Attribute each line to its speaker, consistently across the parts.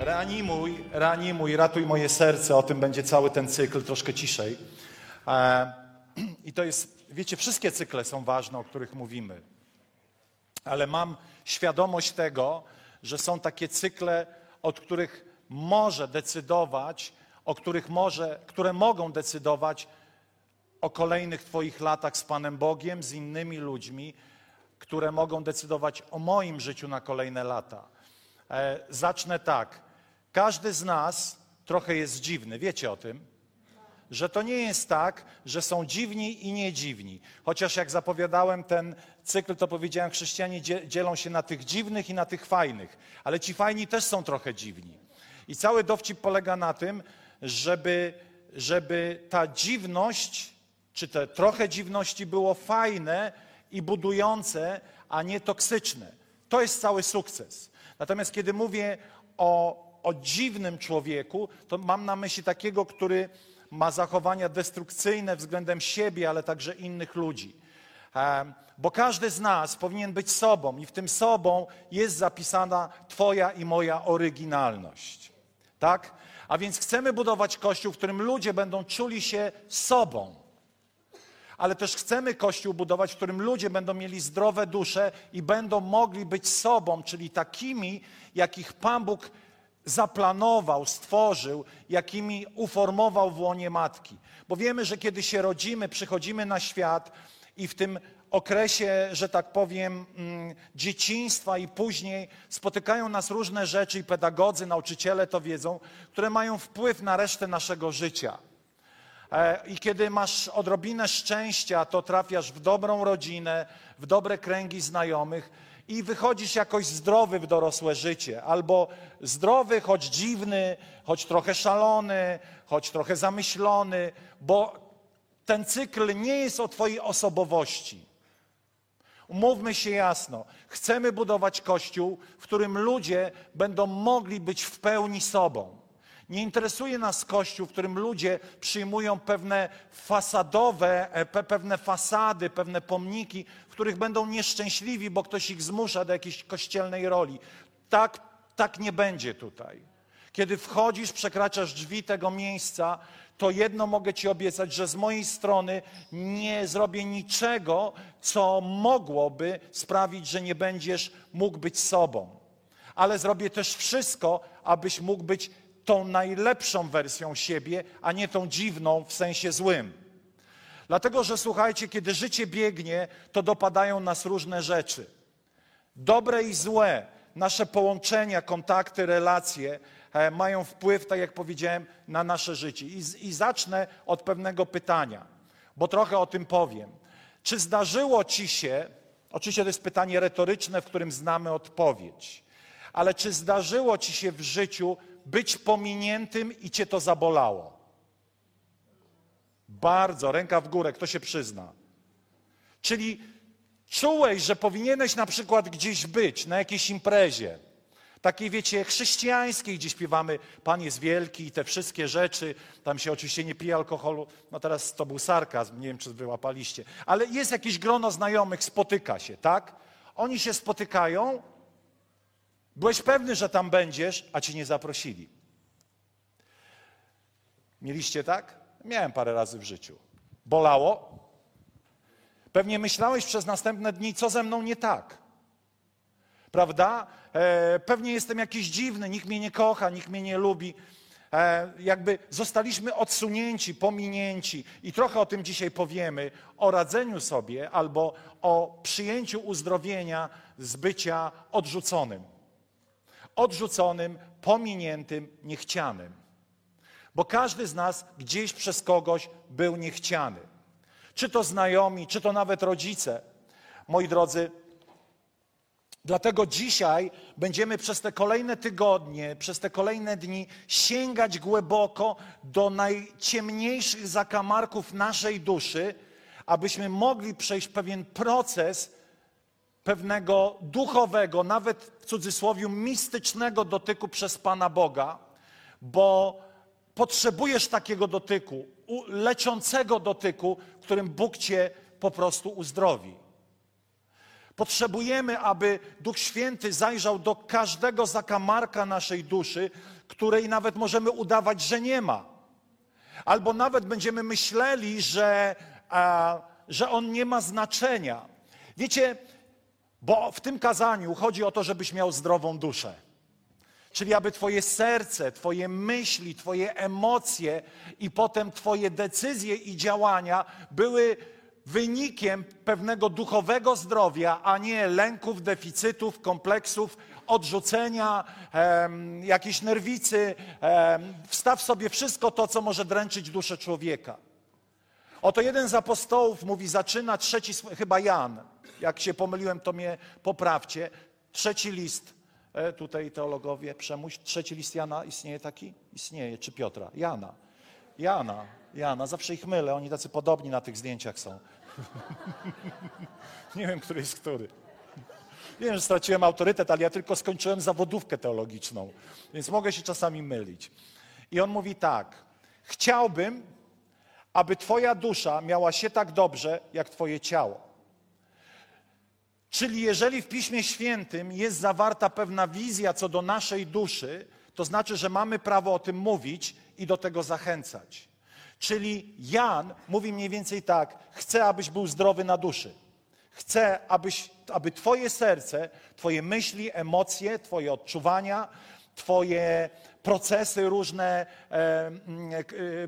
Speaker 1: Reanimuj, reanimuj, ratuj moje serce. O tym będzie cały ten cykl, troszkę ciszej. E, I to jest, wiecie, wszystkie cykle są ważne, o których mówimy. Ale mam świadomość tego, że są takie cykle, od których może decydować, o których może, które mogą decydować o kolejnych Twoich latach z Panem Bogiem, z innymi ludźmi, które mogą decydować o moim życiu na kolejne lata. E, zacznę tak. Każdy z nas trochę jest dziwny. Wiecie o tym? Że to nie jest tak, że są dziwni i niedziwni. Chociaż jak zapowiadałem ten cykl, to powiedziałem, chrześcijanie dzielą się na tych dziwnych i na tych fajnych. Ale ci fajni też są trochę dziwni. I cały dowcip polega na tym, żeby, żeby ta dziwność, czy te trochę dziwności było fajne i budujące, a nie toksyczne. To jest cały sukces. Natomiast kiedy mówię o o dziwnym człowieku, to mam na myśli takiego, który ma zachowania destrukcyjne względem siebie, ale także innych ludzi. Bo każdy z nas powinien być sobą i w tym sobą jest zapisana Twoja i moja oryginalność. Tak? A więc chcemy budować kościół, w którym ludzie będą czuli się sobą. Ale też chcemy kościół budować, w którym ludzie będą mieli zdrowe dusze i będą mogli być sobą, czyli takimi, jakich Pan Bóg zaplanował, stworzył, jakimi uformował w łonie matki. Bo wiemy, że kiedy się rodzimy, przychodzimy na świat i w tym okresie, że tak powiem, mm, dzieciństwa i później spotykają nas różne rzeczy i pedagodzy, nauczyciele to wiedzą, które mają wpływ na resztę naszego życia. E, I kiedy masz odrobinę szczęścia, to trafiasz w dobrą rodzinę, w dobre kręgi znajomych i wychodzisz jakoś zdrowy w dorosłe życie, albo zdrowy, choć dziwny, choć trochę szalony, choć trochę zamyślony, bo ten cykl nie jest o Twojej osobowości. Umówmy się jasno, chcemy budować kościół, w którym ludzie będą mogli być w pełni sobą. Nie interesuje nas Kościół, w którym ludzie przyjmują pewne fasadowe, e, pewne fasady, pewne pomniki, w których będą nieszczęśliwi, bo ktoś ich zmusza do jakiejś kościelnej roli. Tak, tak nie będzie tutaj. Kiedy wchodzisz, przekraczasz drzwi tego miejsca, to jedno mogę Ci obiecać, że z mojej strony nie zrobię niczego, co mogłoby sprawić, że nie będziesz mógł być sobą. Ale zrobię też wszystko, abyś mógł być tą najlepszą wersją siebie, a nie tą dziwną w sensie złym. Dlatego, że słuchajcie, kiedy życie biegnie, to dopadają nas różne rzeczy. Dobre i złe, nasze połączenia, kontakty, relacje e, mają wpływ, tak jak powiedziałem, na nasze życie. I, I zacznę od pewnego pytania, bo trochę o tym powiem. Czy zdarzyło ci się, oczywiście to jest pytanie retoryczne, w którym znamy odpowiedź, ale czy zdarzyło ci się w życiu być pominiętym i cię to zabolało? Bardzo, ręka w górę, kto się przyzna. Czyli czułeś, że powinieneś na przykład gdzieś być, na jakiejś imprezie, takiej wiecie, chrześcijańskiej, gdzie śpiewamy Pan jest wielki i te wszystkie rzeczy, tam się oczywiście nie pije alkoholu, no teraz to był sarkazm, nie wiem czy wyłapaliście, ale jest jakieś grono znajomych, spotyka się, tak? Oni się spotykają Byłeś pewny, że tam będziesz, a ci nie zaprosili. Mieliście tak? Miałem parę razy w życiu. Bolało? Pewnie myślałeś przez następne dni, co ze mną nie tak. Prawda? E, pewnie jestem jakiś dziwny, nikt mnie nie kocha, nikt mnie nie lubi. E, jakby zostaliśmy odsunięci, pominięci. I trochę o tym dzisiaj powiemy, o radzeniu sobie albo o przyjęciu uzdrowienia z bycia odrzuconym odrzuconym, pominiętym, niechcianym. Bo każdy z nas gdzieś przez kogoś był niechciany. Czy to znajomi, czy to nawet rodzice. Moi drodzy, Dlatego dzisiaj będziemy przez te kolejne tygodnie, przez te kolejne dni sięgać głęboko do najciemniejszych zakamarków naszej duszy, abyśmy mogli przejść pewien proces pewnego duchowego, nawet w cudzysłowie mistycznego dotyku przez Pana Boga, bo potrzebujesz takiego dotyku, leczącego dotyku, którym Bóg cię po prostu uzdrowi. Potrzebujemy, aby Duch Święty zajrzał do każdego zakamarka naszej duszy, której nawet możemy udawać, że nie ma. Albo nawet będziemy myśleli, że, a, że on nie ma znaczenia. Wiecie, bo w tym kazaniu chodzi o to, żebyś miał zdrową duszę. Czyli aby Twoje serce, Twoje myśli, Twoje emocje i potem Twoje decyzje i działania były wynikiem pewnego duchowego zdrowia, a nie lęków, deficytów, kompleksów, odrzucenia, em, jakiejś nerwicy. Em, wstaw sobie wszystko to, co może dręczyć duszę człowieka. Oto jeden z apostołów mówi, zaczyna trzeci, chyba Jan. Jak się pomyliłem, to mnie poprawcie. Trzeci list, e, tutaj teologowie, przemuś, trzeci list Jana, istnieje taki? Istnieje, czy Piotra? Jana. Jana, Jana, zawsze ich mylę, oni tacy podobni na tych zdjęciach są. Nie wiem, który jest który. Wiem, że straciłem autorytet, ale ja tylko skończyłem zawodówkę teologiczną, więc mogę się czasami mylić. I on mówi tak: Chciałbym, aby Twoja dusza miała się tak dobrze, jak Twoje ciało. Czyli jeżeli w Piśmie Świętym jest zawarta pewna wizja co do naszej duszy, to znaczy, że mamy prawo o tym mówić i do tego zachęcać. Czyli Jan mówi mniej więcej tak: chcę, abyś był zdrowy na duszy. Chcę, abyś, aby Twoje serce, Twoje myśli, emocje, Twoje odczuwania, Twoje procesy różne, e, e,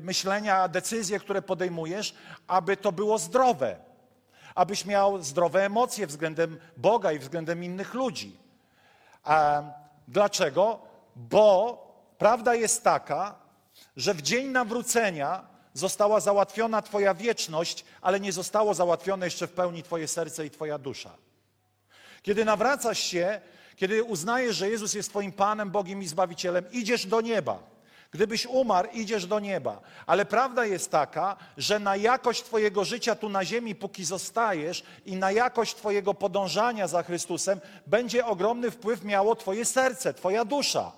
Speaker 1: myślenia, decyzje, które podejmujesz, aby to było zdrowe. Abyś miał zdrowe emocje względem Boga i względem innych ludzi. A dlaczego? Bo prawda jest taka, że w dzień nawrócenia została załatwiona Twoja wieczność, ale nie zostało załatwione jeszcze w pełni Twoje serce i Twoja dusza. Kiedy nawracasz się, kiedy uznajesz, że Jezus jest Twoim Panem, Bogiem i Zbawicielem, idziesz do nieba. Gdybyś umarł, idziesz do nieba. Ale prawda jest taka, że na jakość Twojego życia tu na ziemi, póki zostajesz, i na jakość Twojego podążania za Chrystusem, będzie ogromny wpływ miało Twoje serce, Twoja dusza.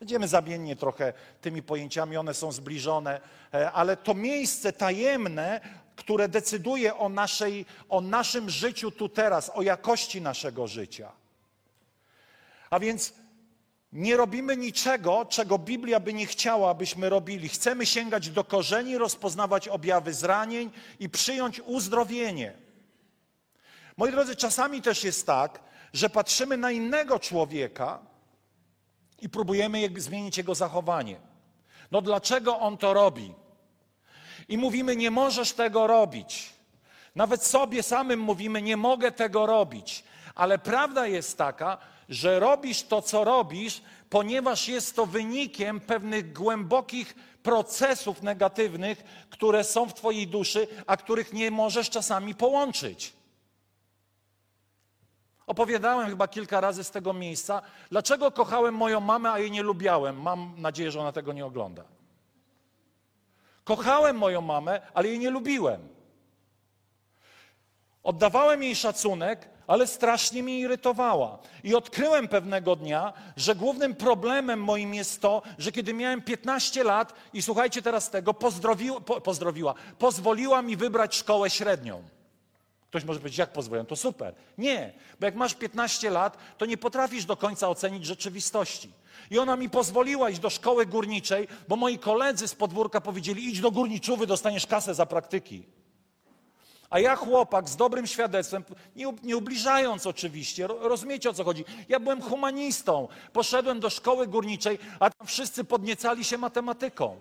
Speaker 1: Będziemy zabiennie trochę tymi pojęciami, one są zbliżone, e, ale to miejsce tajemne, które decyduje o, naszej, o naszym życiu tu teraz, o jakości naszego życia. A więc nie robimy niczego, czego Biblia by nie chciała, abyśmy robili. Chcemy sięgać do korzeni, rozpoznawać objawy zranień i przyjąć uzdrowienie. Moi drodzy, czasami też jest tak, że patrzymy na innego człowieka i próbujemy zmienić jego zachowanie. No dlaczego on to robi? I mówimy, nie możesz tego robić. Nawet sobie samym mówimy, nie mogę tego robić. Ale prawda jest taka, że robisz to, co robisz, ponieważ jest to wynikiem pewnych głębokich procesów negatywnych, które są w Twojej duszy, a których nie możesz czasami połączyć. Opowiadałem chyba kilka razy z tego miejsca, dlaczego kochałem moją mamę, a jej nie lubiałem. Mam nadzieję, że ona tego nie ogląda. Kochałem moją mamę, ale jej nie lubiłem. Oddawałem jej szacunek, ale strasznie mnie irytowała. I odkryłem pewnego dnia, że głównym problemem moim jest to, że kiedy miałem 15 lat, i słuchajcie teraz tego, pozdrowiła, po, pozdrowiła pozwoliła mi wybrać szkołę średnią. Ktoś może powiedzieć, jak pozwolę? To super. Nie, bo jak masz 15 lat, to nie potrafisz do końca ocenić rzeczywistości. I ona mi pozwoliła iść do szkoły górniczej, bo moi koledzy z podwórka powiedzieli, idź do górniczowy, dostaniesz kasę za praktyki. A ja chłopak z dobrym świadectwem, nie, nie ubliżając oczywiście, rozumiecie o co chodzi. Ja byłem humanistą, poszedłem do szkoły górniczej, a tam wszyscy podniecali się matematyką.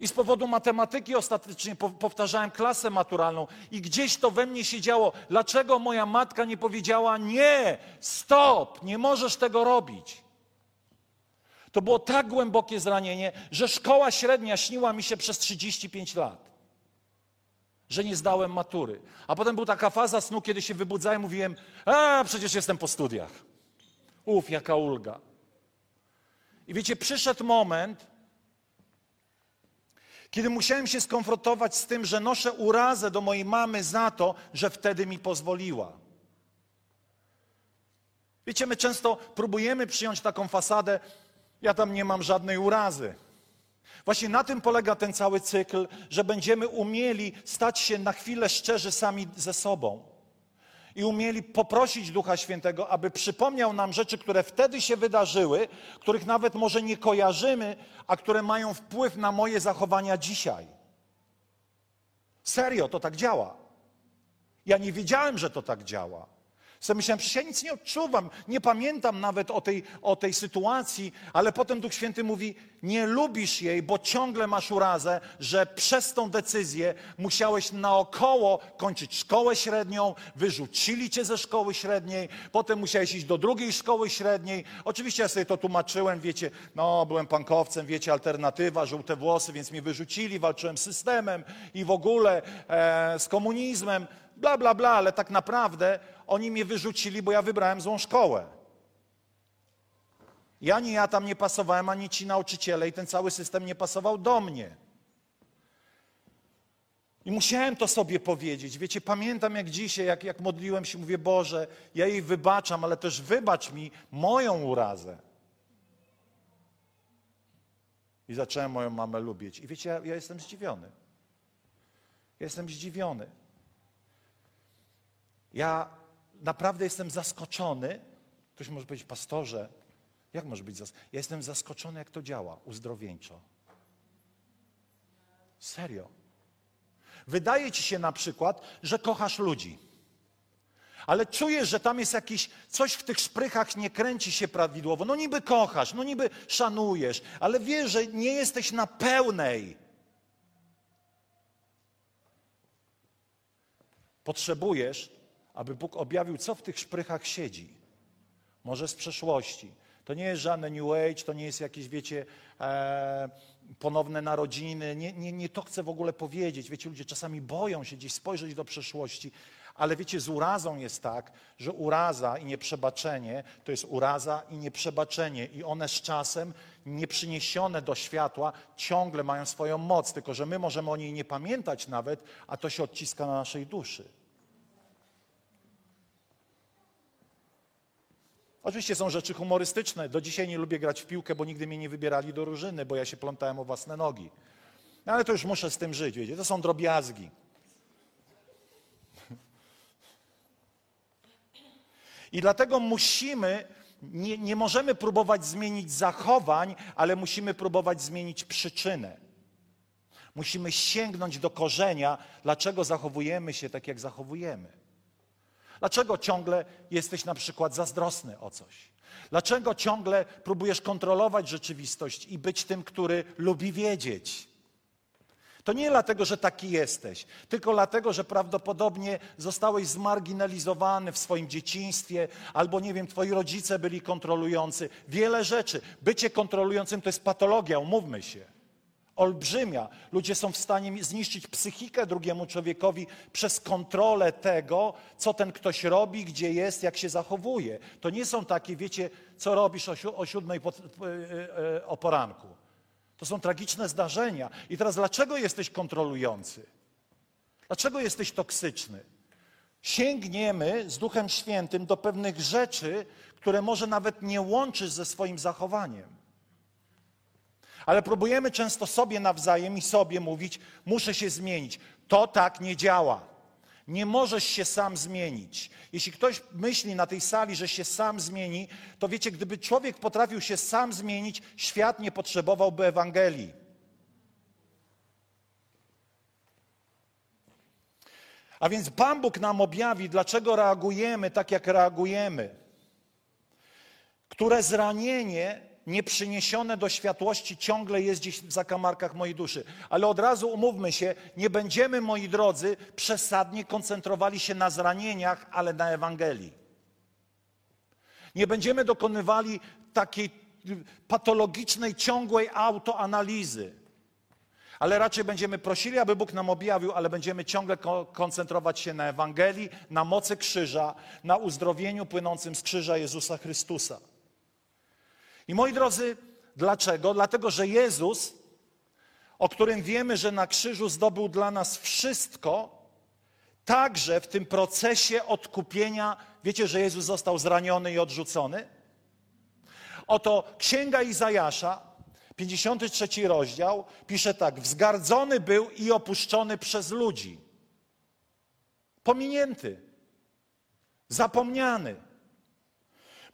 Speaker 1: I z powodu matematyki ostatecznie powtarzałem klasę maturalną i gdzieś to we mnie się działo. Dlaczego moja matka nie powiedziała nie, stop, nie możesz tego robić? To było tak głębokie zranienie, że szkoła średnia śniła mi się przez 35 lat. że nie zdałem matury. A potem była taka faza snu, kiedy się wybudzałem, mówiłem, a przecież jestem po studiach. Uf, jaka ulga. I wiecie, przyszedł moment, kiedy musiałem się skonfrontować z tym, że noszę urazę do mojej mamy za to, że wtedy mi pozwoliła. Wiecie, my często próbujemy przyjąć taką fasadę, ja tam nie mam żadnej urazy. Właśnie na tym polega ten cały cykl, że będziemy umieli stać się na chwilę szczerzy sami ze sobą i umieli poprosić Ducha Świętego, aby przypomniał nam rzeczy, które wtedy się wydarzyły, których nawet może nie kojarzymy, a które mają wpływ na moje zachowania dzisiaj. Serio, to tak działa. Ja nie wiedziałem, że to tak działa. Sobie myślałem, przecież ja nic nie odczuwam, nie pamiętam nawet o tej, o tej sytuacji, ale potem Duch Święty mówi, nie lubisz jej, bo ciągle masz urazę, że przez tą decyzję musiałeś naokoło kończyć szkołę średnią, wyrzucili cię ze szkoły średniej, potem musiałeś iść do drugiej szkoły średniej. Oczywiście ja sobie to tłumaczyłem, wiecie, no byłem pankowcem, wiecie, alternatywa, żółte włosy, więc mnie wyrzucili, walczyłem z systemem i w ogóle e, z komunizmem, bla, bla, bla, ale tak naprawdę oni mnie wyrzucili, bo ja wybrałem złą szkołę. Ja nie ja tam nie pasowałem, ani ci nauczyciele i ten cały system nie pasował do mnie. I musiałem to sobie powiedzieć. Wiecie, pamiętam jak dzisiaj, jak, jak modliłem się, mówię, Boże, ja jej wybaczam, ale też wybacz mi moją urazę. I zacząłem moją mamę lubić. I wiecie, ja, ja jestem zdziwiony. Ja jestem zdziwiony. Ja naprawdę jestem zaskoczony. Ktoś może powiedzieć, pastorze, jak może być zaskoczony? Ja jestem zaskoczony, jak to działa uzdrowieńczo. Serio. Wydaje ci się na przykład, że kochasz ludzi. Ale czujesz, że tam jest jakieś coś w tych szprychach nie kręci się prawidłowo. No niby kochasz, no niby szanujesz, ale wiesz, że nie jesteś na pełnej. Potrzebujesz aby Bóg objawił, co w tych szprychach siedzi. Może z przeszłości. To nie jest żadne New Age, to nie jest jakieś, wiecie, e, ponowne narodziny. Nie, nie, nie to chcę w ogóle powiedzieć. Wiecie, ludzie czasami boją się gdzieś spojrzeć do przeszłości, ale wiecie, z urazą jest tak, że uraza i nieprzebaczenie to jest uraza i nieprzebaczenie. I one z czasem, nieprzyniesione do światła, ciągle mają swoją moc. Tylko, że my możemy o niej nie pamiętać nawet, a to się odciska na naszej duszy. Oczywiście są rzeczy humorystyczne. Do dzisiaj nie lubię grać w piłkę, bo nigdy mnie nie wybierali do różyny, bo ja się plątałem o własne nogi. No ale to już muszę z tym żyć, wiecie, to są drobiazgi. I dlatego musimy, nie, nie możemy próbować zmienić zachowań, ale musimy próbować zmienić przyczynę. Musimy sięgnąć do korzenia, dlaczego zachowujemy się tak, jak zachowujemy. Dlaczego ciągle jesteś na przykład zazdrosny o coś? Dlaczego ciągle próbujesz kontrolować rzeczywistość i być tym, który lubi wiedzieć? To nie dlatego, że taki jesteś, tylko dlatego, że prawdopodobnie zostałeś zmarginalizowany w swoim dzieciństwie, albo nie wiem, twoi rodzice byli kontrolujący. Wiele rzeczy. Bycie kontrolującym to jest patologia, umówmy się olbrzymia. Ludzie są w stanie zniszczyć psychikę drugiemu człowiekowi przez kontrolę tego, co ten ktoś robi, gdzie jest, jak się zachowuje. To nie są takie, wiecie, co robisz o, si o siódmej po, e, e, o poranku. To są tragiczne zdarzenia. I teraz dlaczego jesteś kontrolujący? Dlaczego jesteś toksyczny? Sięgniemy z Duchem Świętym do pewnych rzeczy, które może nawet nie łączysz ze swoim zachowaniem. Ale próbujemy często sobie nawzajem i sobie mówić, muszę się zmienić. To tak nie działa. Nie możesz się sam zmienić. Jeśli ktoś myśli na tej sali, że się sam zmieni, to wiecie, gdyby człowiek potrafił się sam zmienić, świat nie potrzebowałby Ewangelii. A więc Pan Bóg nam objawi, dlaczego reagujemy tak, jak reagujemy. Które zranienie nieprzyniesione do światłości ciągle jest gdzieś w zakamarkach mojej duszy. Ale od razu umówmy się, nie będziemy, moi drodzy, przesadnie koncentrowali się na zranieniach, ale na Ewangelii. Nie będziemy dokonywali takiej patologicznej, ciągłej autoanalizy. Ale raczej będziemy prosili, aby Bóg nam objawił, ale będziemy ciągle ko- koncentrować się na Ewangelii, na mocy krzyża, na uzdrowieniu płynącym z krzyża Jezusa Chrystusa. I moi drodzy, dlaczego? Dlatego, że Jezus, o którym wiemy, że na krzyżu zdobył dla nas wszystko, także w tym procesie odkupienia, wiecie, że Jezus został zraniony i odrzucony? Oto Księga Izajasza, 53 rozdział, pisze tak: Wzgardzony był i opuszczony przez ludzi. Pominięty, zapomniany.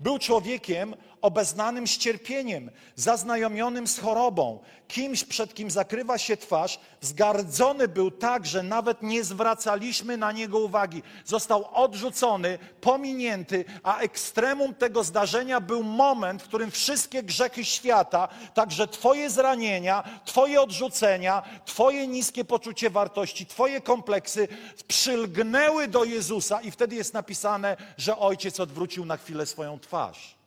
Speaker 1: Był człowiekiem obeznanym z cierpieniem, zaznajomionym z chorobą, kimś, przed kim zakrywa się twarz. Wzgardzony był tak, że nawet nie zwracaliśmy na niego uwagi. Został odrzucony, pominięty, a ekstremum tego zdarzenia był moment, w którym wszystkie grzechy świata, także Twoje zranienia, Twoje odrzucenia, Twoje niskie poczucie wartości, Twoje kompleksy przylgnęły do Jezusa, i wtedy jest napisane, że ojciec odwrócił na chwilę swoją twarz.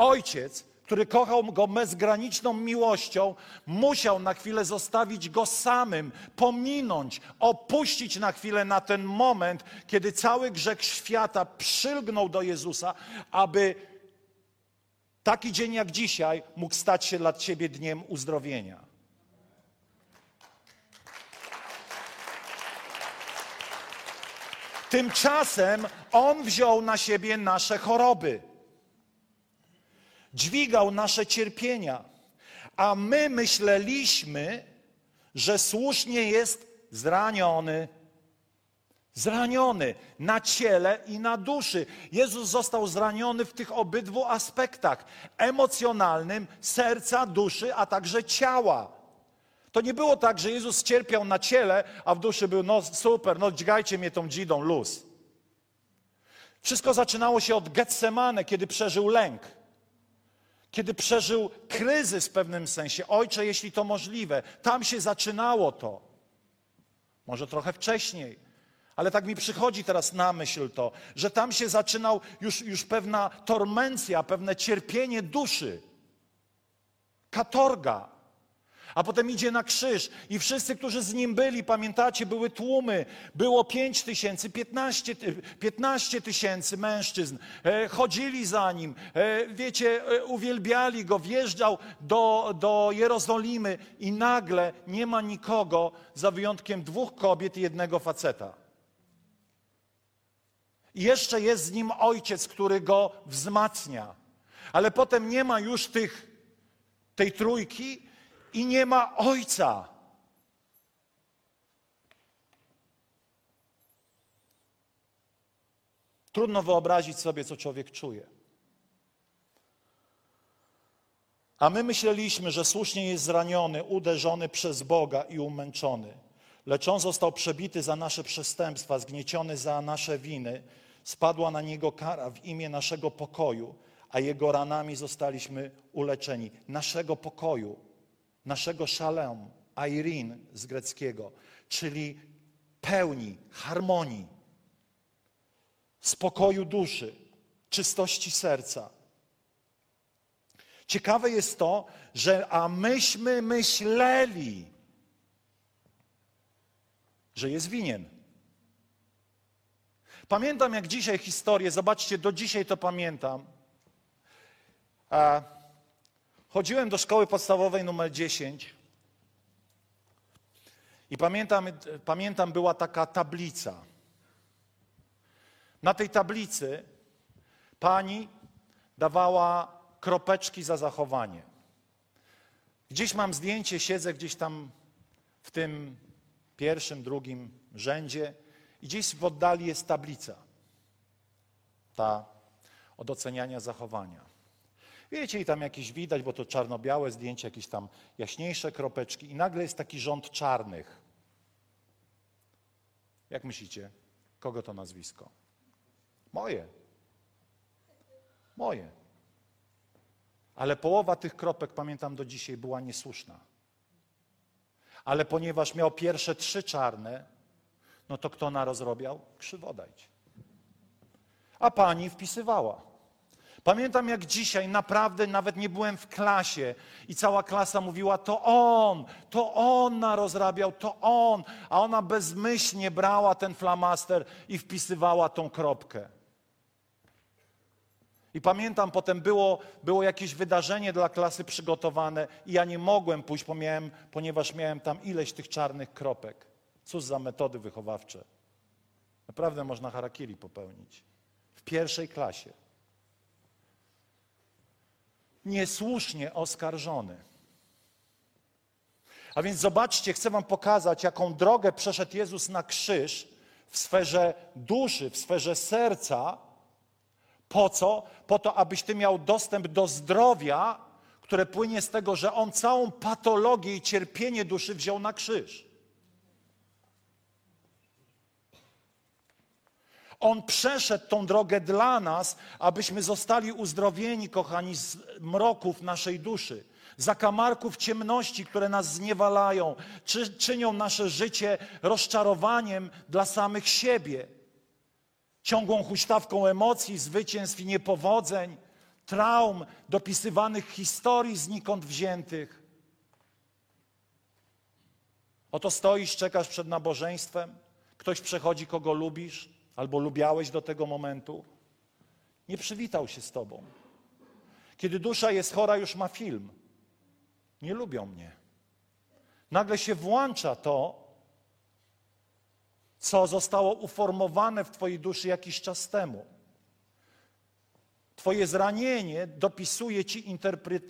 Speaker 1: Ojciec, który kochał go bezgraniczną miłością, musiał na chwilę zostawić go samym, pominąć, opuścić na chwilę na ten moment, kiedy cały grzech świata przylgnął do Jezusa, aby taki dzień jak dzisiaj mógł stać się dla ciebie dniem uzdrowienia. Tymczasem On wziął na siebie nasze choroby dźwigał nasze cierpienia, a my myśleliśmy, że słusznie jest zraniony. Zraniony na ciele i na duszy. Jezus został zraniony w tych obydwu aspektach: emocjonalnym, serca, duszy, a także ciała. To nie było tak, że Jezus cierpiał na ciele, a w duszy był, no super, no dźgajcie mnie tą dzidą, luz. Wszystko zaczynało się od Getsemane, kiedy przeżył lęk kiedy przeżył kryzys w pewnym sensie. Ojcze, jeśli to możliwe, tam się zaczynało to. Może trochę wcześniej, ale tak mi przychodzi teraz na myśl to, że tam się zaczynał już, już pewna tormencja, pewne cierpienie duszy, katorga. A potem idzie na krzyż i wszyscy, którzy z nim byli, pamiętacie, były tłumy. Było 5 tysięcy, 15, 15 tysięcy mężczyzn. E, chodzili za nim, e, wiecie, e, uwielbiali go, wjeżdżał do, do Jerozolimy i nagle nie ma nikogo za wyjątkiem dwóch kobiet i jednego faceta. I jeszcze jest z nim ojciec, który go wzmacnia. Ale potem nie ma już tych, tej trójki, i nie ma ojca. Trudno wyobrazić sobie, co człowiek czuje. A my myśleliśmy, że słusznie jest zraniony, uderzony przez Boga i umęczony. Lecz on został przebity za nasze przestępstwa, zgnieciony za nasze winy. Spadła na niego kara w imię naszego pokoju, a jego ranami zostaliśmy uleczeni. Naszego pokoju naszego szalem, airin z greckiego, czyli pełni, harmonii, spokoju duszy, czystości serca. Ciekawe jest to, że a myśmy myśleli, że jest winien. Pamiętam jak dzisiaj historię, zobaczcie, do dzisiaj to pamiętam. A Chodziłem do szkoły podstawowej numer 10 i pamiętam, pamiętam była taka tablica. Na tej tablicy pani dawała kropeczki za zachowanie. Gdzieś mam zdjęcie, siedzę gdzieś tam w tym pierwszym, drugim rzędzie i gdzieś w oddali jest tablica. Ta od oceniania zachowania. Wiecie, i tam jakieś widać, bo to czarno-białe zdjęcie, jakieś tam jaśniejsze kropeczki i nagle jest taki rząd czarnych. Jak myślicie, kogo to nazwisko? Moje. Moje. Ale połowa tych kropek, pamiętam do dzisiaj, była niesłuszna. Ale ponieważ miał pierwsze trzy czarne, no to kto na rozrobiał? Krzywodajć. A pani wpisywała. Pamiętam jak dzisiaj, naprawdę nawet nie byłem w klasie i cała klasa mówiła, to on, to on narozrabiał, to on, a ona bezmyślnie brała ten flamaster i wpisywała tą kropkę. I pamiętam, potem było, było jakieś wydarzenie dla klasy przygotowane i ja nie mogłem pójść, miałem, ponieważ miałem tam ileś tych czarnych kropek. Cóż za metody wychowawcze. Naprawdę można harakiri popełnić. W pierwszej klasie. Niesłusznie oskarżony. A więc zobaczcie, chcę Wam pokazać, jaką drogę przeszedł Jezus na krzyż w sferze duszy, w sferze serca. Po co? Po to, abyś Ty miał dostęp do zdrowia, które płynie z tego, że On całą patologię i cierpienie duszy wziął na krzyż. On przeszedł tą drogę dla nas, abyśmy zostali uzdrowieni, kochani, z mroków naszej duszy, zakamarków ciemności, które nas zniewalają, czy, czynią nasze życie rozczarowaniem dla samych siebie, ciągłą huśtawką emocji, zwycięstw i niepowodzeń, traum, dopisywanych historii znikąd wziętych. Oto stoisz, czekasz przed nabożeństwem, ktoś przechodzi, kogo lubisz, albo lubiałeś do tego momentu, nie przywitał się z tobą. Kiedy dusza jest chora, już ma film. Nie lubią mnie. Nagle się włącza to, co zostało uformowane w Twojej duszy jakiś czas temu. Twoje zranienie dopisuje Ci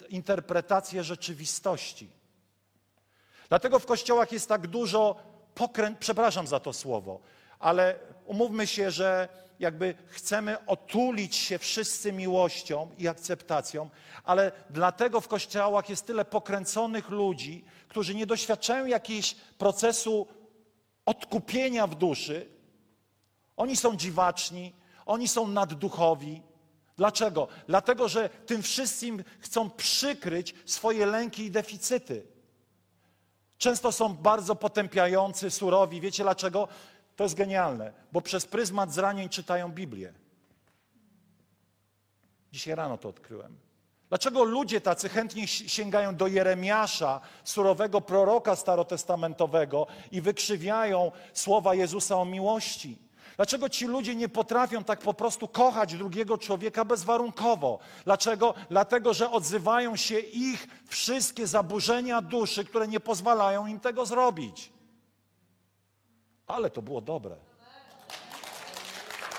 Speaker 1: interpretację rzeczywistości. Dlatego w kościołach jest tak dużo pokręt, przepraszam za to słowo, ale umówmy się, że jakby chcemy otulić się wszyscy miłością i akceptacją, ale dlatego w kościołach jest tyle pokręconych ludzi, którzy nie doświadczają jakiegoś procesu odkupienia w duszy. Oni są dziwaczni, oni są nadduchowi. Dlaczego? Dlatego, że tym wszystkim chcą przykryć swoje lęki i deficyty. Często są bardzo potępiający, surowi. Wiecie dlaczego? To jest genialne, bo przez pryzmat zranień czytają Biblię. Dzisiaj rano to odkryłem. Dlaczego ludzie tacy chętnie sięgają do Jeremiasza, surowego proroka starotestamentowego i wykrzywiają słowa Jezusa o miłości? Dlaczego ci ludzie nie potrafią tak po prostu kochać drugiego człowieka bezwarunkowo? Dlaczego? Dlatego, że odzywają się ich wszystkie zaburzenia duszy, które nie pozwalają im tego zrobić. Ale to było dobre.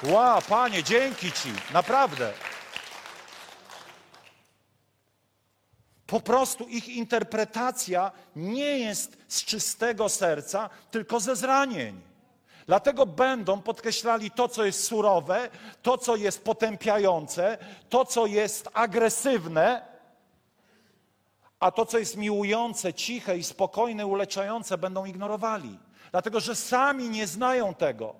Speaker 1: Ła, panie, dzięki ci, naprawdę. Po prostu ich interpretacja nie jest z czystego serca, tylko ze zranień. Dlatego będą podkreślali to, co jest surowe, to, co jest potępiające, to, co jest agresywne, a to, co jest miłujące, ciche i spokojne, uleczające, będą ignorowali dlatego że sami nie znają tego.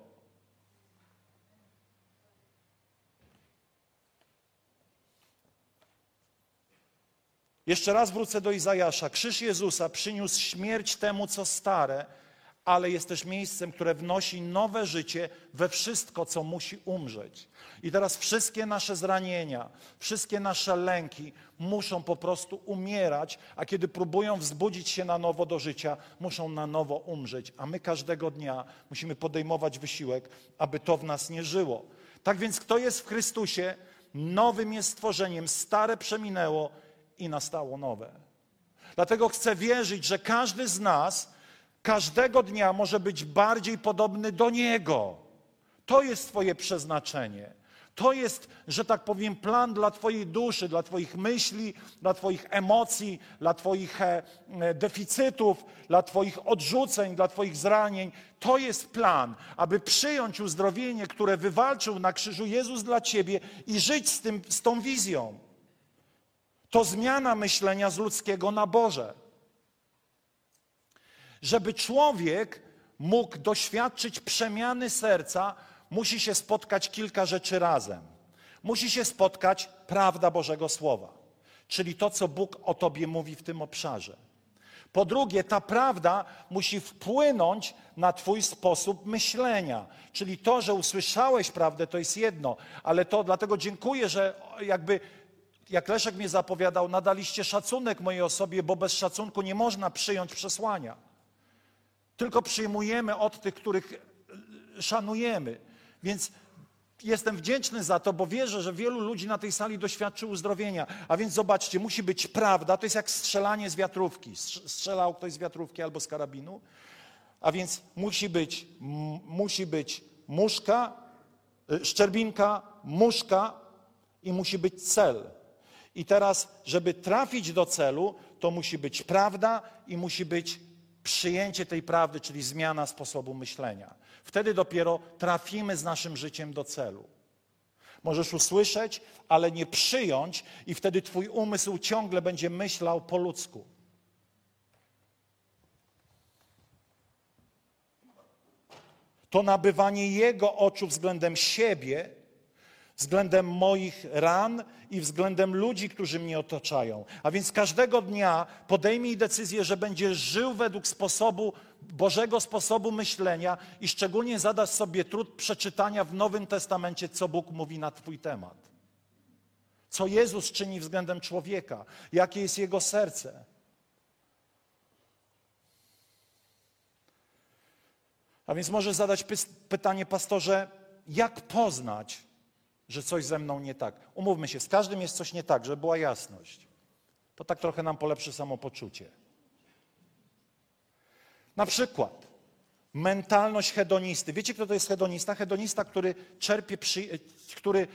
Speaker 1: Jeszcze raz wrócę do Izajasza. Krzyż Jezusa przyniósł śmierć temu, co stare, ale jest też miejscem, które wnosi nowe życie we wszystko, co musi umrzeć. I teraz wszystkie nasze zranienia, wszystkie nasze lęki muszą po prostu umierać, a kiedy próbują wzbudzić się na nowo do życia, muszą na nowo umrzeć. A my każdego dnia musimy podejmować wysiłek, aby to w nas nie żyło. Tak więc, kto jest w Chrystusie, nowym jest stworzeniem, stare przeminęło i nastało nowe. Dlatego chcę wierzyć, że każdy z nas każdego dnia może być bardziej podobny do Niego. To jest Twoje przeznaczenie. To jest, że tak powiem, plan dla Twojej duszy, dla Twoich myśli, dla Twoich emocji, dla Twoich e, e, deficytów, dla Twoich odrzuceń, dla Twoich zranień. To jest plan, aby przyjąć uzdrowienie, które wywalczył na krzyżu Jezus dla Ciebie i żyć z, tym, z tą wizją. To zmiana myślenia z ludzkiego na Boże. Żeby człowiek mógł doświadczyć przemiany serca, musi się spotkać kilka rzeczy razem. Musi się spotkać prawda Bożego Słowa, czyli to, co Bóg o Tobie mówi w tym obszarze. Po drugie, ta prawda musi wpłynąć na Twój sposób myślenia. Czyli to, że usłyszałeś prawdę, to jest jedno, ale to dlatego dziękuję, że jakby, jak Leszek mnie zapowiadał, nadaliście szacunek mojej osobie, bo bez szacunku nie można przyjąć przesłania. Tylko przyjmujemy od tych, których szanujemy. Więc jestem wdzięczny za to, bo wierzę, że wielu ludzi na tej sali doświadczy uzdrowienia. A więc zobaczcie, musi być prawda. To jest jak strzelanie z wiatrówki. Strzelał ktoś z wiatrówki albo z karabinu. A więc musi być, musi być muszka, y, szczerbinka, muszka i musi być cel. I teraz, żeby trafić do celu, to musi być prawda i musi być przyjęcie tej prawdy, czyli zmiana sposobu myślenia. Wtedy dopiero trafimy z naszym życiem do celu. Możesz usłyszeć, ale nie przyjąć, i wtedy Twój umysł ciągle będzie myślał po ludzku. To nabywanie Jego oczu względem siebie względem moich ran i względem ludzi, którzy mnie otaczają. A więc każdego dnia podejmij decyzję, że będziesz żył według sposobu, Bożego sposobu myślenia i szczególnie zadasz sobie trud przeczytania w Nowym Testamencie, co Bóg mówi na Twój temat. Co Jezus czyni względem człowieka, jakie jest Jego serce. A więc może zadać pytanie, pastorze, jak poznać że coś ze mną nie tak. Umówmy się, z każdym jest coś nie tak, żeby była jasność. To tak trochę nam polepszy samopoczucie. Na przykład mentalność hedonisty. Wiecie, kto to jest hedonista? Hedonista, który czerpie, przy, który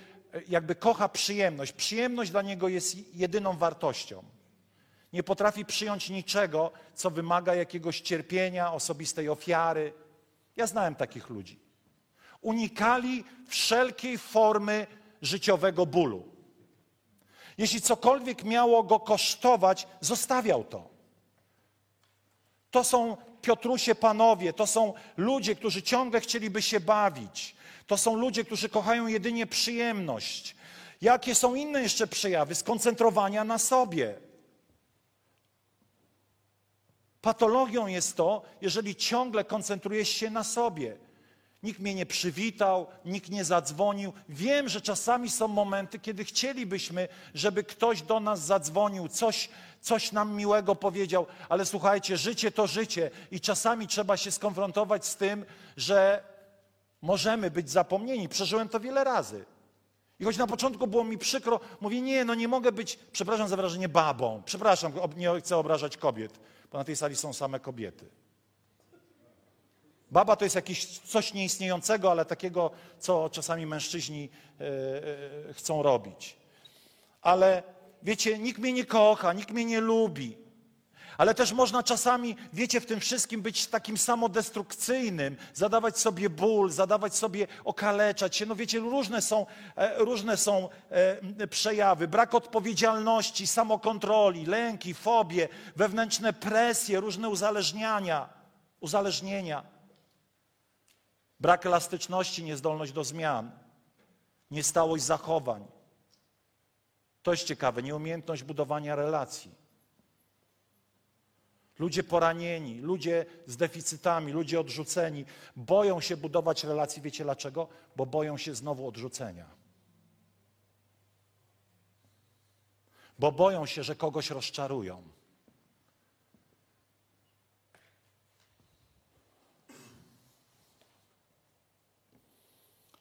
Speaker 1: jakby kocha przyjemność. Przyjemność dla niego jest jedyną wartością. Nie potrafi przyjąć niczego, co wymaga jakiegoś cierpienia, osobistej ofiary. Ja znałem takich ludzi unikali wszelkiej formy życiowego bólu. Jeśli cokolwiek miało go kosztować, zostawiał to. To są Piotrusie panowie, to są ludzie, którzy ciągle chcieliby się bawić. To są ludzie, którzy kochają jedynie przyjemność. Jakie są inne jeszcze przejawy skoncentrowania na sobie? Patologią jest to, jeżeli ciągle koncentrujesz się na sobie. Nikt mnie nie przywitał, nikt nie zadzwonił. Wiem, że czasami są momenty, kiedy chcielibyśmy, żeby ktoś do nas zadzwonił, coś, coś nam miłego powiedział, ale słuchajcie, życie to życie i czasami trzeba się skonfrontować z tym, że możemy być zapomnieni. Przeżyłem to wiele razy. I choć na początku było mi przykro, mówię, nie, no nie mogę być, przepraszam za wrażenie, babą. Przepraszam, nie chcę obrażać kobiet, bo na tej sali są same kobiety. Baba to jest jakieś coś nieistniejącego, ale takiego, co czasami mężczyźni e, e, chcą robić. Ale wiecie, nikt mnie nie kocha, nikt mnie nie lubi. Ale też można czasami, wiecie, w tym wszystkim być takim samodestrukcyjnym, zadawać sobie ból, zadawać sobie, okaleczać się. No wiecie, różne są, e, różne są przejawy. Brak odpowiedzialności, samokontroli, lęki, fobie, wewnętrzne presje, różne uzależniania, uzależnienia. Brak elastyczności, niezdolność do zmian, niestałość zachowań. To jest ciekawe, nieumiejętność budowania relacji. Ludzie poranieni, ludzie z deficytami, ludzie odrzuceni boją się budować relacji. Wiecie dlaczego? Bo boją się znowu odrzucenia. Bo boją się, że kogoś rozczarują.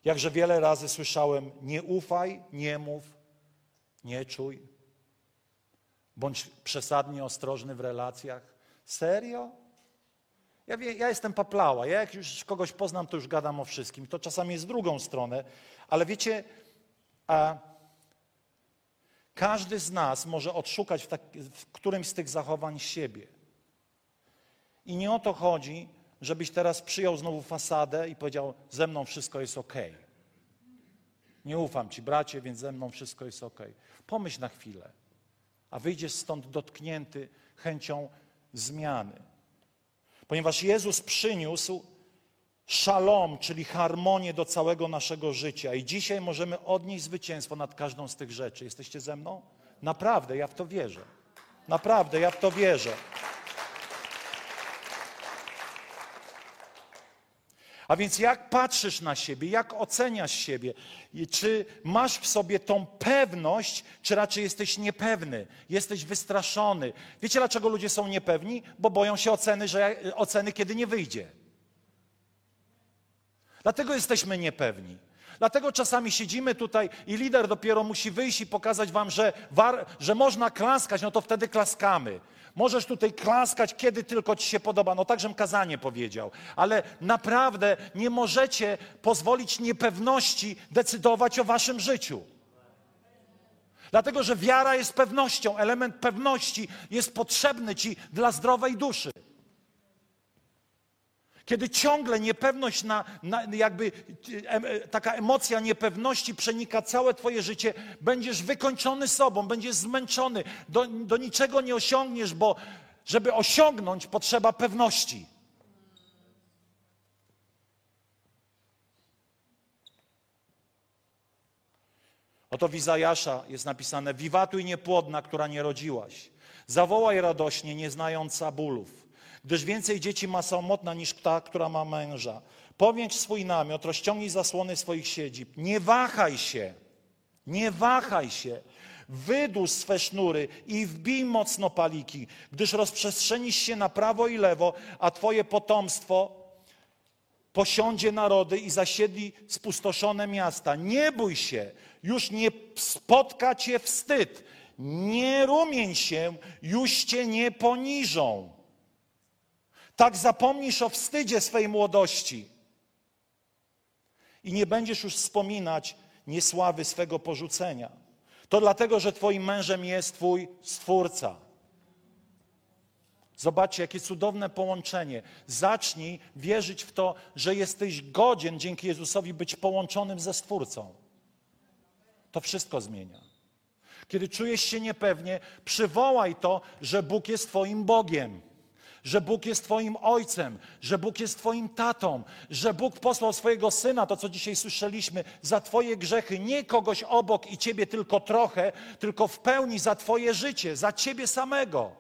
Speaker 1: Jakże wiele razy słyszałem: nie ufaj, nie mów, nie czuj. Bądź przesadnie ostrożny w relacjach. Serio? Ja, wie, ja jestem paplała. Ja jak już kogoś poznam, to już gadam o wszystkim. To czasami jest drugą stronę, ale wiecie, a każdy z nas może odszukać w, tak, w którymś z tych zachowań siebie. I nie o to chodzi, żebyś teraz przyjął znowu fasadę i powiedział: Ze mną wszystko jest ok. Nie ufam ci, bracie, więc ze mną wszystko jest ok. Pomyśl na chwilę, a wyjdziesz stąd dotknięty chęcią zmiany. Ponieważ Jezus przyniósł szalom, czyli harmonię do całego naszego życia. I dzisiaj możemy odnieść zwycięstwo nad każdą z tych rzeczy. Jesteście ze mną? Naprawdę, ja w to wierzę. Naprawdę, ja w to wierzę. A więc jak patrzysz na siebie, jak oceniasz siebie, czy masz w sobie tą pewność, czy raczej jesteś niepewny, jesteś wystraszony. Wiecie dlaczego ludzie są niepewni? Bo boją się oceny, że, oceny kiedy nie wyjdzie. Dlatego jesteśmy niepewni. Dlatego czasami siedzimy tutaj i lider dopiero musi wyjść i pokazać wam, że, war, że można klaskać, no to wtedy klaskamy. Możesz tutaj klaskać, kiedy tylko ci się podoba. No tak, żem kazanie powiedział. Ale naprawdę nie możecie pozwolić niepewności decydować o waszym życiu. Dlatego, że wiara jest pewnością, element pewności jest potrzebny ci dla zdrowej duszy. Kiedy ciągle niepewność, na, na, jakby e, taka emocja niepewności przenika całe Twoje życie, będziesz wykończony sobą, będziesz zmęczony, do, do niczego nie osiągniesz, bo żeby osiągnąć, potrzeba pewności. Oto w Izajasza jest napisane: Wiwatuj niepłodna, która nie rodziłaś. Zawołaj radośnie, nie znająca bólów gdyż więcej dzieci ma samotna niż ta, która ma męża. Powiększ swój namiot, rozciągnij zasłony swoich siedzib. Nie wahaj się, nie wahaj się. Wydłuż swe sznury i wbij mocno paliki, gdyż rozprzestrzenisz się na prawo i lewo, a twoje potomstwo posiądzie narody i zasiedli spustoszone miasta. Nie bój się, już nie spotka cię wstyd. Nie rumień się, już cię nie poniżą. Tak zapomnisz o wstydzie swej młodości i nie będziesz już wspominać niesławy swego porzucenia. To dlatego, że Twoim mężem jest Twój Stwórca. Zobaczcie, jakie cudowne połączenie. Zacznij wierzyć w to, że jesteś godzien dzięki Jezusowi być połączonym ze Stwórcą. To wszystko zmienia. Kiedy czujesz się niepewnie, przywołaj to, że Bóg jest Twoim Bogiem że Bóg jest Twoim ojcem, że Bóg jest Twoim tatą, że Bóg posłał swojego syna, to co dzisiaj słyszeliśmy, za Twoje grzechy, nie kogoś obok i Ciebie tylko trochę, tylko w pełni za Twoje życie, za Ciebie samego.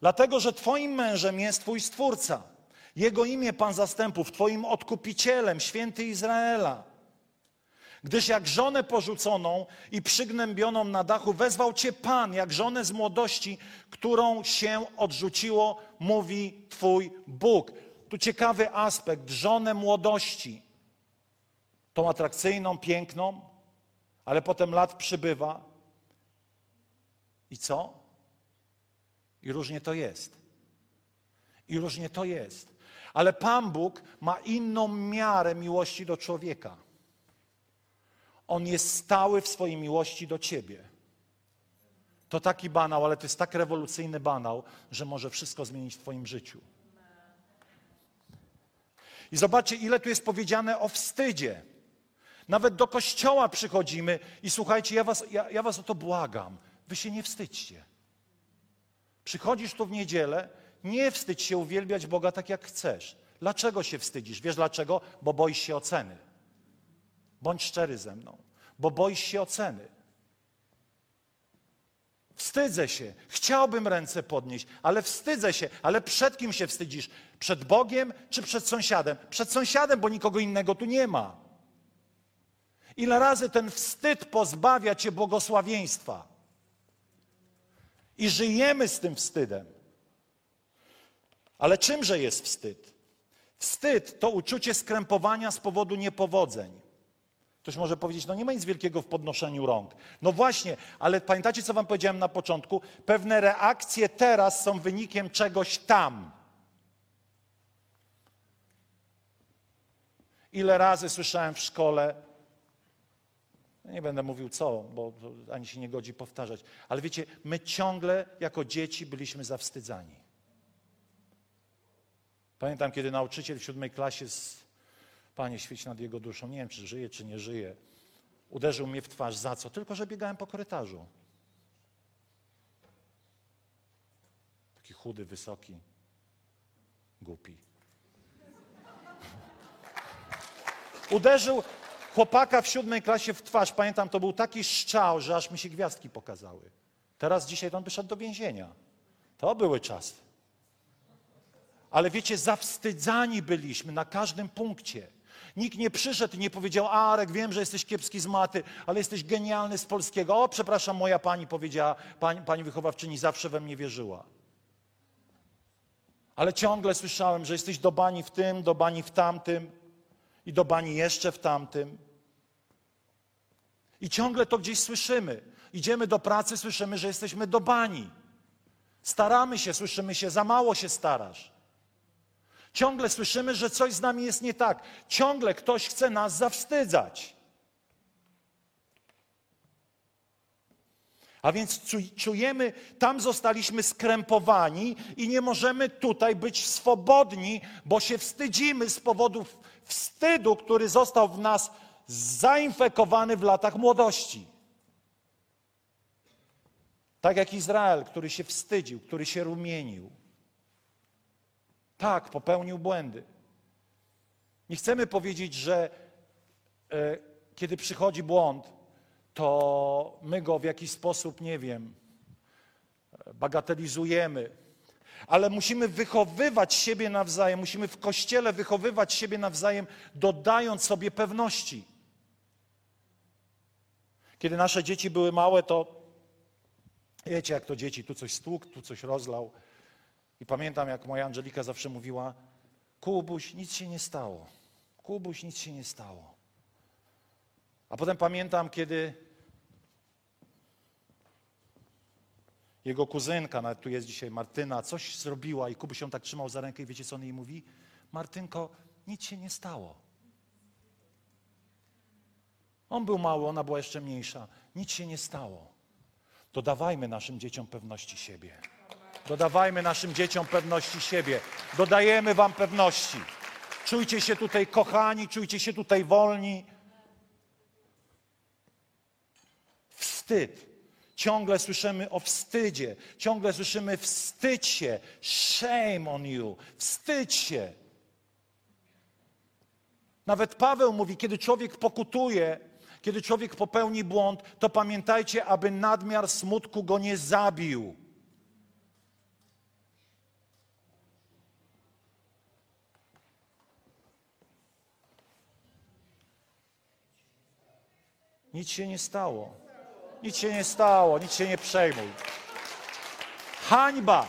Speaker 1: Dlatego, że Twoim mężem jest Twój Stwórca. Jego imię Pan Zastępów, Twoim odkupicielem, święty Izraela. Gdyż jak żonę porzuconą i przygnębioną na dachu wezwał cię Pan, jak żonę z młodości, którą się odrzuciło, mówi Twój Bóg. Tu ciekawy aspekt, żonę młodości. Tą atrakcyjną, piękną, ale potem lat przybywa. I co? I różnie to jest. I różnie to jest. Ale Pan Bóg ma inną miarę miłości do człowieka. On jest stały w swojej miłości do ciebie. To taki banał, ale to jest tak rewolucyjny banał, że może wszystko zmienić w Twoim życiu. I zobaczcie, ile tu jest powiedziane o wstydzie. Nawet do kościoła przychodzimy i słuchajcie, ja was, ja, ja was o to błagam. Wy się nie wstydźcie. Przychodzisz tu w niedzielę, nie wstydź się uwielbiać Boga tak jak chcesz. Dlaczego się wstydzisz? Wiesz dlaczego? Bo boisz się oceny. Bądź szczery ze mną, bo boisz się oceny. Wstydzę się, chciałbym ręce podnieść, ale wstydzę się. Ale przed kim się wstydzisz? Przed Bogiem czy przed sąsiadem? Przed sąsiadem, bo nikogo innego tu nie ma. Ile razy ten wstyd pozbawia cię błogosławieństwa? I żyjemy z tym wstydem. Ale czymże jest wstyd? Wstyd to uczucie skrępowania z powodu niepowodzeń. Ktoś może powiedzieć, no nie ma nic wielkiego w podnoszeniu rąk. No właśnie, ale pamiętacie, co wam powiedziałem na początku? Pewne reakcje teraz są wynikiem czegoś tam. Ile razy słyszałem w szkole, nie będę mówił co, bo ani się nie godzi powtarzać, ale wiecie, my ciągle jako dzieci byliśmy zawstydzani. Pamiętam, kiedy nauczyciel w siódmej klasie z Panie, świeć nad jego duszą. Nie wiem, czy żyje, czy nie żyje. Uderzył mnie w twarz. Za co? Tylko, że biegałem po korytarzu. Taki chudy, wysoki, głupi. Uderzył chłopaka w siódmej klasie w twarz. Pamiętam, to był taki szczał, że aż mi się gwiazdki pokazały. Teraz, dzisiaj on by szedł do więzienia. To były czasy. Ale wiecie, zawstydzani byliśmy na każdym punkcie. Nikt nie przyszedł i nie powiedział, Arek, wiem, że jesteś kiepski z maty, ale jesteś genialny z polskiego. O, przepraszam, moja pani powiedziała, pani, pani wychowawczyni zawsze we mnie wierzyła. Ale ciągle słyszałem, że jesteś do bani w tym, do bani w tamtym i do bani jeszcze w tamtym. I ciągle to gdzieś słyszymy. Idziemy do pracy, słyszymy, że jesteśmy do bani. Staramy się, słyszymy się, za mało się starasz. Ciągle słyszymy, że coś z nami jest nie tak. Ciągle ktoś chce nas zawstydzać. A więc czujemy, tam zostaliśmy skrępowani i nie możemy tutaj być swobodni, bo się wstydzimy z powodu wstydu, który został w nas zainfekowany w latach młodości. Tak jak Izrael, który się wstydził, który się rumienił. Tak, popełnił błędy. Nie chcemy powiedzieć, że e, kiedy przychodzi błąd, to my go w jakiś sposób, nie wiem, bagatelizujemy. Ale musimy wychowywać siebie nawzajem, musimy w kościele wychowywać siebie nawzajem, dodając sobie pewności. Kiedy nasze dzieci były małe, to wiecie, jak to dzieci, tu coś stłukł, tu coś rozlał. I pamiętam, jak moja Angelika zawsze mówiła: Kubuś, nic się nie stało. Kubuś, nic się nie stało. A potem pamiętam, kiedy jego kuzynka, nawet tu jest dzisiaj Martyna, coś zrobiła i Kubuś ją tak trzymał za rękę i wiecie, co on jej mówi? Martynko, nic się nie stało. On był mały, ona była jeszcze mniejsza. Nic się nie stało. Dodawajmy naszym dzieciom pewności siebie. Dodawajmy naszym dzieciom pewności siebie. Dodajemy wam pewności. Czujcie się tutaj kochani, czujcie się tutaj wolni. Wstyd. Ciągle słyszymy o wstydzie. Ciągle słyszymy wstydź się. Shame on you. Wstydź się. Nawet Paweł mówi, kiedy człowiek pokutuje, kiedy człowiek popełni błąd, to pamiętajcie, aby nadmiar smutku go nie zabił. Nic się nie stało. Nic się nie stało, nic się nie przejmuj. Hańba,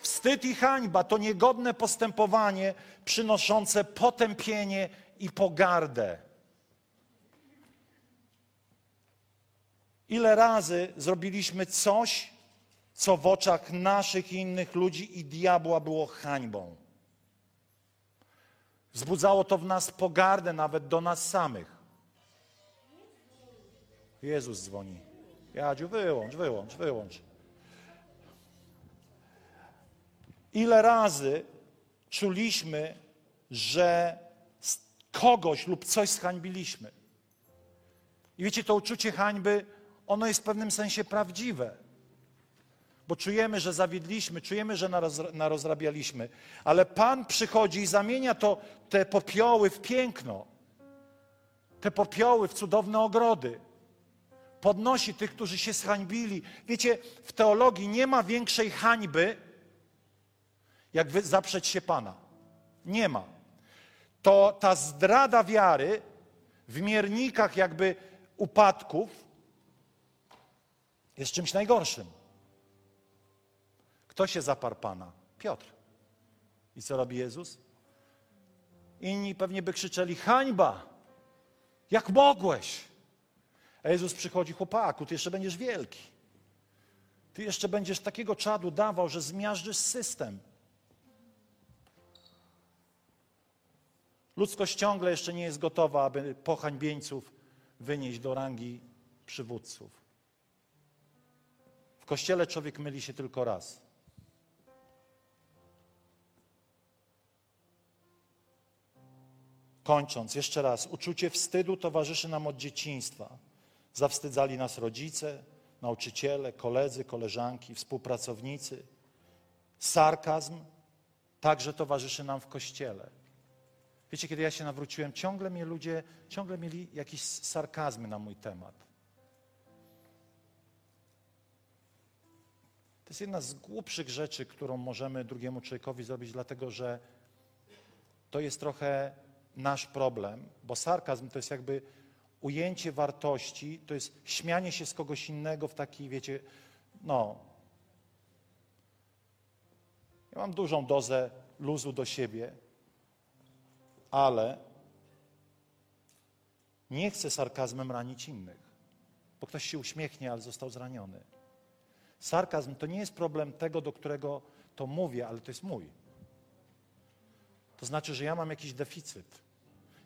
Speaker 1: wstyd i hańba to niegodne postępowanie przynoszące potępienie i pogardę. Ile razy zrobiliśmy coś, co w oczach naszych i innych ludzi i diabła było hańbą. Wzbudzało to w nas pogardę nawet do nas samych. Jezus dzwoni. Jadziu, wyłącz, wyłącz, wyłącz. Ile razy czuliśmy, że kogoś lub coś zhańbiliśmy. I wiecie, to uczucie hańby, ono jest w pewnym sensie prawdziwe. Bo czujemy, że zawiedliśmy, czujemy, że narozrabialiśmy. Ale Pan przychodzi i zamienia to, te popioły w piękno. Te popioły w cudowne ogrody podnosi tych, którzy się zhańbili. Wiecie, w teologii nie ma większej hańby, jak zaprzeć się Pana. Nie ma. To ta zdrada wiary w miernikach jakby upadków jest czymś najgorszym. Kto się zaparł Pana? Piotr. I co robi Jezus? Inni pewnie by krzyczeli: Hańba! Jak mogłeś? A Jezus przychodzi, chłopaku, ty jeszcze będziesz wielki. Ty jeszcze będziesz takiego czadu dawał, że zmiażdżysz system. Ludzkość ciągle jeszcze nie jest gotowa, aby pohańbieńców wynieść do rangi przywódców. W kościele człowiek myli się tylko raz. Kończąc, jeszcze raz, uczucie wstydu towarzyszy nam od dzieciństwa. Zawstydzali nas rodzice, nauczyciele, koledzy, koleżanki, współpracownicy. Sarkazm także towarzyszy nam w kościele. Wiecie, kiedy ja się nawróciłem, ciągle mnie ludzie, ciągle mieli jakieś sarkazmy na mój temat. To jest jedna z głupszych rzeczy, którą możemy drugiemu człowiekowi zrobić, dlatego że to jest trochę nasz problem, bo sarkazm to jest jakby ujęcie wartości, to jest śmianie się z kogoś innego w taki, wiecie, no. Ja mam dużą dozę luzu do siebie, ale nie chcę sarkazmem ranić innych, bo ktoś się uśmiechnie, ale został zraniony. Sarkazm to nie jest problem tego, do którego to mówię, ale to jest mój. To znaczy, że ja mam jakiś deficyt.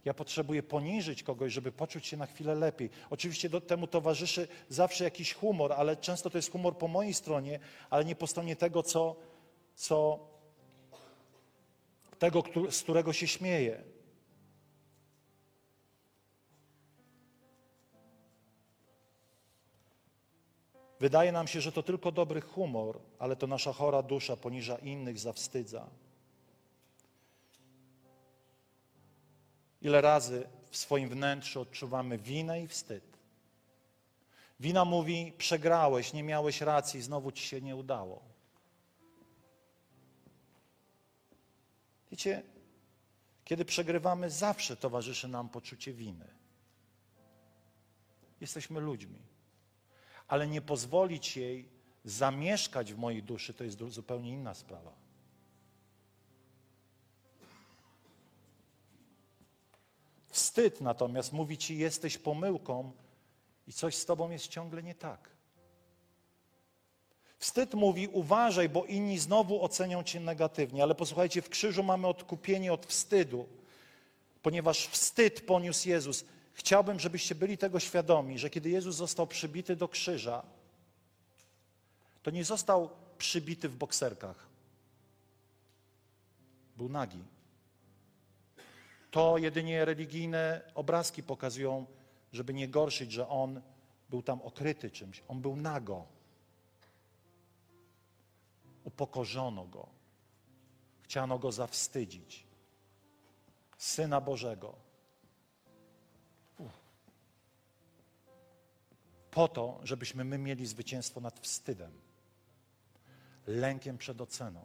Speaker 1: Ja potrzebuję poniżyć kogoś, żeby poczuć się na chwilę lepiej. Oczywiście do temu towarzyszy zawsze jakiś humor, ale często to jest humor po mojej stronie, ale nie po stronie tego, co, co tego, z którego się śmieję. Wydaje nam się, że to tylko dobry humor, ale to nasza chora dusza poniża innych, zawstydza. Ile razy w swoim wnętrzu odczuwamy winę i wstyd. Wina mówi: przegrałeś, nie miałeś racji, znowu ci się nie udało. Wiecie, kiedy przegrywamy, zawsze towarzyszy nam poczucie winy. Jesteśmy ludźmi ale nie pozwolić jej zamieszkać w mojej duszy, to jest zupełnie inna sprawa. Wstyd natomiast mówi ci, jesteś pomyłką i coś z tobą jest ciągle nie tak. Wstyd mówi, uważaj, bo inni znowu ocenią cię negatywnie. Ale posłuchajcie, w krzyżu mamy odkupienie od wstydu, ponieważ wstyd poniósł Jezus. Chciałbym, żebyście byli tego świadomi, że kiedy Jezus został przybity do krzyża, to nie został przybity w bokserkach. Był nagi. To jedynie religijne obrazki pokazują, żeby nie gorszyć, że on był tam okryty czymś. On był nago. Upokorzono go. Chciano go zawstydzić. Syna Bożego po to, żebyśmy my mieli zwycięstwo nad wstydem, lękiem przed oceną,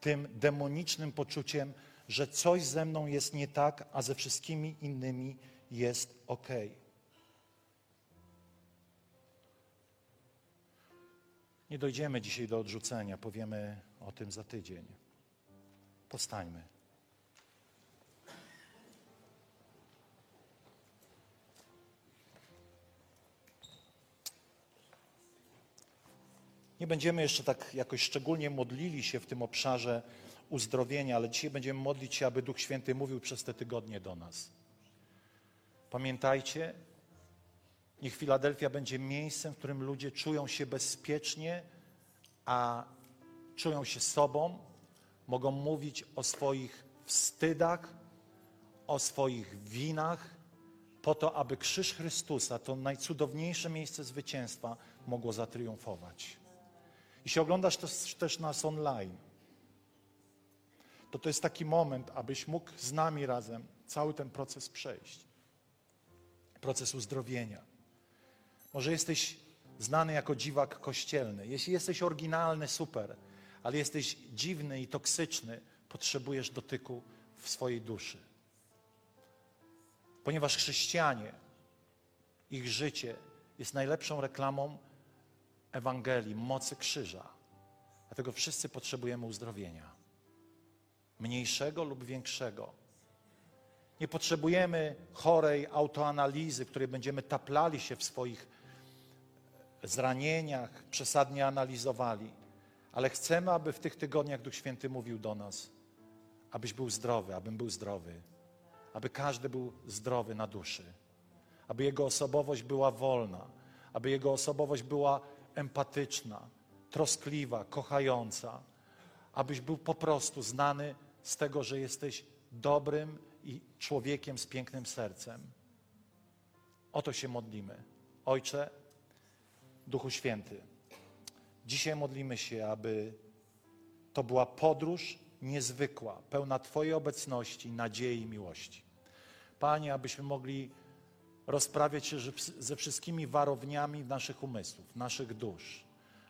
Speaker 1: tym demonicznym poczuciem, że coś ze mną jest nie tak, a ze wszystkimi innymi jest ok. Nie dojdziemy dzisiaj do odrzucenia, powiemy o tym za tydzień. Postańmy. Nie będziemy jeszcze tak jakoś szczególnie modlili się w tym obszarze uzdrowienia, ale dzisiaj będziemy modlić się, aby Duch Święty mówił przez te tygodnie do nas. Pamiętajcie, niech Filadelfia będzie miejscem, w którym ludzie czują się bezpiecznie, a czują się sobą, mogą mówić o swoich wstydach, o swoich winach, po to, aby krzyż Chrystusa, to najcudowniejsze miejsce zwycięstwa, mogło zatriumfować. Jeśli oglądasz też, też nas online, to to jest taki moment, abyś mógł z nami razem cały ten proces przejść. Proces uzdrowienia. Może jesteś znany jako dziwak kościelny. Jeśli jesteś oryginalny, super, ale jesteś dziwny i toksyczny, potrzebujesz dotyku w swojej duszy. Ponieważ chrześcijanie, ich życie jest najlepszą reklamą Ewangelii, mocy krzyża. Dlatego wszyscy potrzebujemy uzdrowienia. Mniejszego lub większego. Nie potrzebujemy chorej autoanalizy, w której będziemy taplali się w swoich zranieniach, przesadnie analizowali. Ale chcemy, aby w tych tygodniach Duch Święty mówił do nas, abyś był zdrowy, abym był zdrowy, aby każdy był zdrowy na duszy, aby jego osobowość była wolna, aby jego osobowość była empatyczna, troskliwa, kochająca, abyś był po prostu znany z tego, że jesteś dobrym i człowiekiem z pięknym sercem. O to się modlimy. Ojcze, Duchu Święty, dzisiaj modlimy się, aby to była podróż niezwykła, pełna Twojej obecności, nadziei i miłości. Panie, abyśmy mogli rozprawiać się ze wszystkimi warowniami naszych umysłów, naszych dusz,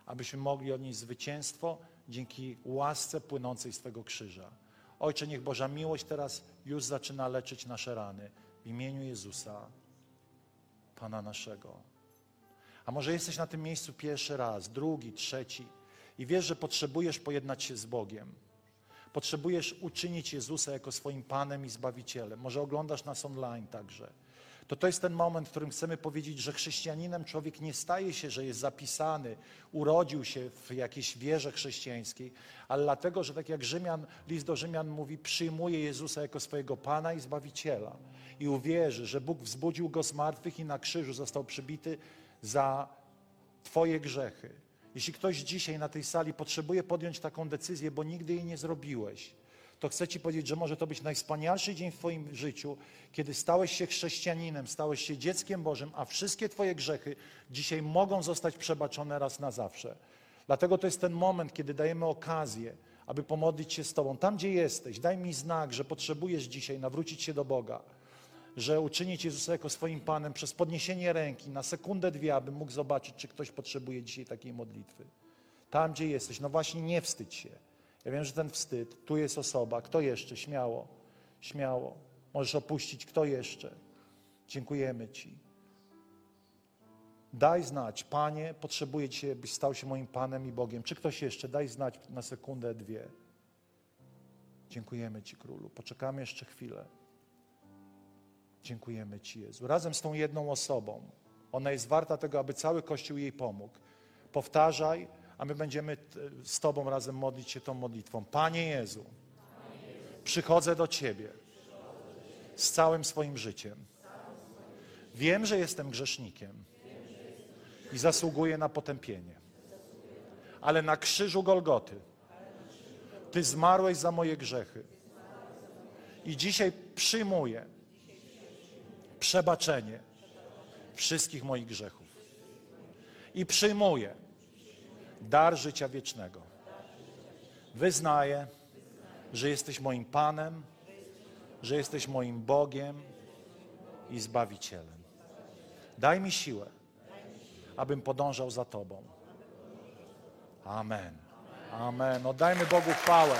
Speaker 1: abyśmy mogli odnieść zwycięstwo dzięki łasce płynącej z Twego krzyża. Ojcze, niech Boża miłość teraz już zaczyna leczyć nasze rany. W imieniu Jezusa, Pana naszego. A może jesteś na tym miejscu pierwszy raz, drugi, trzeci i wiesz, że potrzebujesz pojednać się z Bogiem. Potrzebujesz uczynić Jezusa jako swoim Panem i Zbawicielem. Może oglądasz nas online także. To to jest ten moment, w którym chcemy powiedzieć, że chrześcijaninem człowiek nie staje się, że jest zapisany, urodził się w jakiejś wierze chrześcijańskiej, ale dlatego, że tak jak Rzymian, list do Rzymian mówi, przyjmuje Jezusa jako swojego Pana i Zbawiciela i uwierzy, że Bóg wzbudził Go z martwych i na krzyżu został przybity za Twoje grzechy. Jeśli ktoś dzisiaj na tej sali potrzebuje podjąć taką decyzję, bo nigdy jej nie zrobiłeś, to chcę Ci powiedzieć, że może to być najwspanialszy dzień w Twoim życiu, kiedy stałeś się chrześcijaninem, stałeś się dzieckiem Bożym, a wszystkie Twoje grzechy dzisiaj mogą zostać przebaczone raz na zawsze. Dlatego to jest ten moment, kiedy dajemy okazję, aby pomodlić się z Tobą. Tam, gdzie jesteś, daj mi znak, że potrzebujesz dzisiaj nawrócić się do Boga że uczynić Jezusa jako swoim Panem przez podniesienie ręki na sekundę, dwie, aby mógł zobaczyć, czy ktoś potrzebuje dzisiaj takiej modlitwy. Tam, gdzie jesteś, no właśnie nie wstydź się. Ja wiem, że ten wstyd, tu jest osoba, kto jeszcze? Śmiało, śmiało. Możesz opuścić, kto jeszcze? Dziękujemy Ci. Daj znać, Panie, potrzebuję Cię, byś stał się moim Panem i Bogiem. Czy ktoś jeszcze? Daj znać na sekundę, dwie. Dziękujemy Ci, Królu. Poczekamy jeszcze chwilę. Dziękujemy Ci, Jezu. Razem z tą jedną osobą. Ona jest warta tego, aby cały Kościół jej pomógł. Powtarzaj, a my będziemy z Tobą razem modlić się tą modlitwą. Panie Jezu, przychodzę do Ciebie z całym swoim życiem. Wiem, że jestem grzesznikiem i zasługuję na potępienie. Ale na krzyżu Golgoty Ty zmarłeś za moje grzechy. I dzisiaj przyjmuję przebaczenie wszystkich moich grzechów. I przyjmuję dar życia wiecznego. Wyznaję, że jesteś moim Panem, że jesteś moim Bogiem i Zbawicielem. Daj mi siłę, abym podążał za Tobą. Amen. Amen. Oddajmy Bogu chwałę.